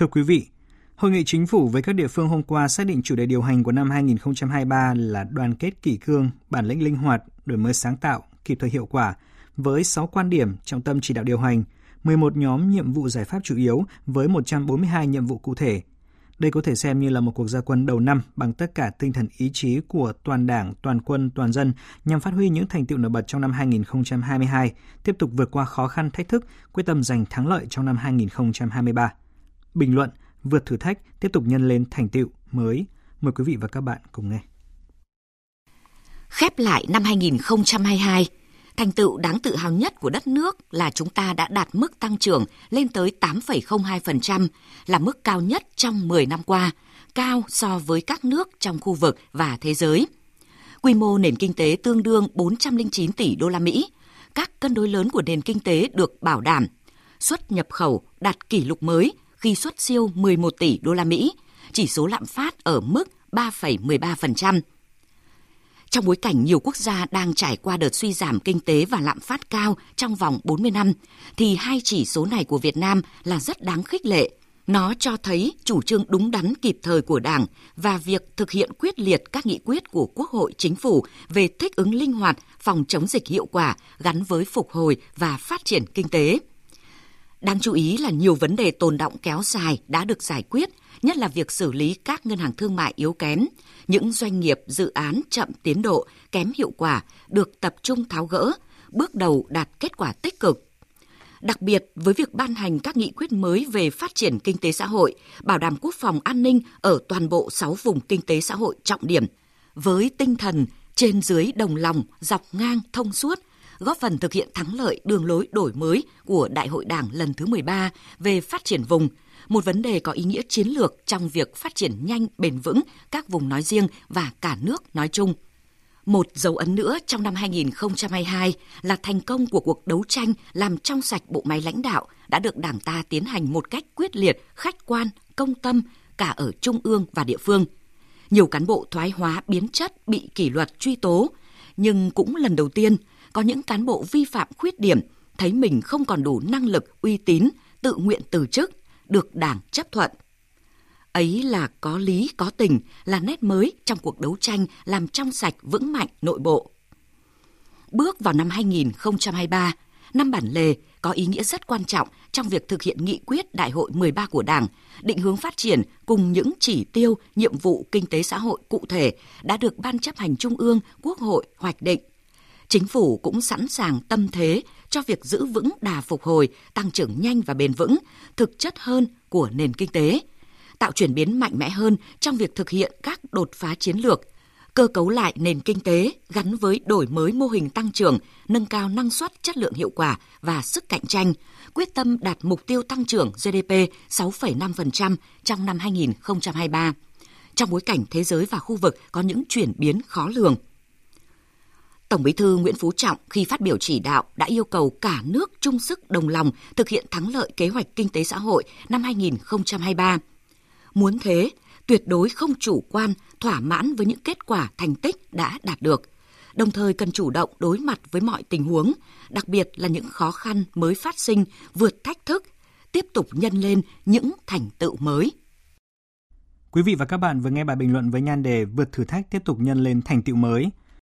Thưa quý vị, Hội nghị chính phủ với các địa phương hôm qua xác định chủ đề điều hành của năm 2023 là đoàn kết kỷ cương, bản lĩnh linh hoạt, đổi mới sáng tạo, kịp thời hiệu quả, với 6 quan điểm trọng tâm chỉ đạo điều hành, 11 nhóm nhiệm vụ giải pháp chủ yếu với 142 nhiệm vụ cụ thể. Đây có thể xem như là một cuộc gia quân đầu năm bằng tất cả tinh thần ý chí của toàn đảng, toàn quân, toàn dân nhằm phát huy những thành tựu nổi bật trong năm 2022, tiếp tục vượt qua khó khăn thách thức, quyết tâm giành thắng lợi trong năm 2023. Bình luận, vượt thử thách, tiếp tục nhân lên thành tựu mới. Mời quý vị và các bạn cùng nghe. Khép lại năm 2022, thành tựu đáng tự hào nhất của đất nước là chúng ta đã đạt mức tăng trưởng lên tới 8,02%, là mức cao nhất trong 10 năm qua, cao so với các nước trong khu vực và thế giới. Quy mô nền kinh tế tương đương 409 tỷ đô la Mỹ. Các cân đối lớn của nền kinh tế được bảo đảm. Xuất nhập khẩu đạt kỷ lục mới khi xuất siêu 11 tỷ đô la Mỹ, chỉ số lạm phát ở mức 3,13%. Trong bối cảnh nhiều quốc gia đang trải qua đợt suy giảm kinh tế và lạm phát cao trong vòng 40 năm, thì hai chỉ số này của Việt Nam là rất đáng khích lệ. Nó cho thấy chủ trương đúng đắn kịp thời của Đảng và việc thực hiện quyết liệt các nghị quyết của Quốc hội, Chính phủ về thích ứng linh hoạt, phòng chống dịch hiệu quả gắn với phục hồi và phát triển kinh tế. Đáng chú ý là nhiều vấn đề tồn động kéo dài đã được giải quyết, nhất là việc xử lý các ngân hàng thương mại yếu kém, những doanh nghiệp dự án chậm tiến độ, kém hiệu quả được tập trung tháo gỡ, bước đầu đạt kết quả tích cực. Đặc biệt với việc ban hành các nghị quyết mới về phát triển kinh tế xã hội, bảo đảm quốc phòng an ninh ở toàn bộ 6 vùng kinh tế xã hội trọng điểm, với tinh thần trên dưới đồng lòng, dọc ngang, thông suốt, góp phần thực hiện thắng lợi đường lối đổi mới của Đại hội Đảng lần thứ 13 về phát triển vùng, một vấn đề có ý nghĩa chiến lược trong việc phát triển nhanh, bền vững các vùng nói riêng và cả nước nói chung. Một dấu ấn nữa trong năm 2022 là thành công của cuộc đấu tranh làm trong sạch bộ máy lãnh đạo đã được Đảng ta tiến hành một cách quyết liệt, khách quan, công tâm cả ở trung ương và địa phương. Nhiều cán bộ thoái hóa biến chất bị kỷ luật truy tố, nhưng cũng lần đầu tiên có những cán bộ vi phạm khuyết điểm, thấy mình không còn đủ năng lực, uy tín, tự nguyện từ chức, được Đảng chấp thuận. Ấy là có lý, có tình, là nét mới trong cuộc đấu tranh làm trong sạch vững mạnh nội bộ. Bước vào năm 2023, năm bản lề có ý nghĩa rất quan trọng trong việc thực hiện nghị quyết Đại hội 13 của Đảng, định hướng phát triển cùng những chỉ tiêu, nhiệm vụ kinh tế xã hội cụ thể đã được Ban chấp hành Trung ương, Quốc hội hoạch định Chính phủ cũng sẵn sàng tâm thế cho việc giữ vững đà phục hồi, tăng trưởng nhanh và bền vững, thực chất hơn của nền kinh tế, tạo chuyển biến mạnh mẽ hơn trong việc thực hiện các đột phá chiến lược, cơ cấu lại nền kinh tế gắn với đổi mới mô hình tăng trưởng, nâng cao năng suất, chất lượng hiệu quả và sức cạnh tranh, quyết tâm đạt mục tiêu tăng trưởng GDP 6,5% trong năm 2023. Trong bối cảnh thế giới và khu vực có những chuyển biến khó lường – Tổng Bí thư Nguyễn Phú Trọng khi phát biểu chỉ đạo đã yêu cầu cả nước chung sức đồng lòng thực hiện thắng lợi kế hoạch kinh tế xã hội năm 2023. Muốn thế, tuyệt đối không chủ quan, thỏa mãn với những kết quả thành tích đã đạt được, đồng thời cần chủ động đối mặt với mọi tình huống, đặc biệt là những khó khăn mới phát sinh, vượt thách thức, tiếp tục nhân lên những thành tựu mới. Quý vị và các bạn vừa nghe bài bình luận với nhan đề Vượt thử thách tiếp tục nhân lên thành tựu mới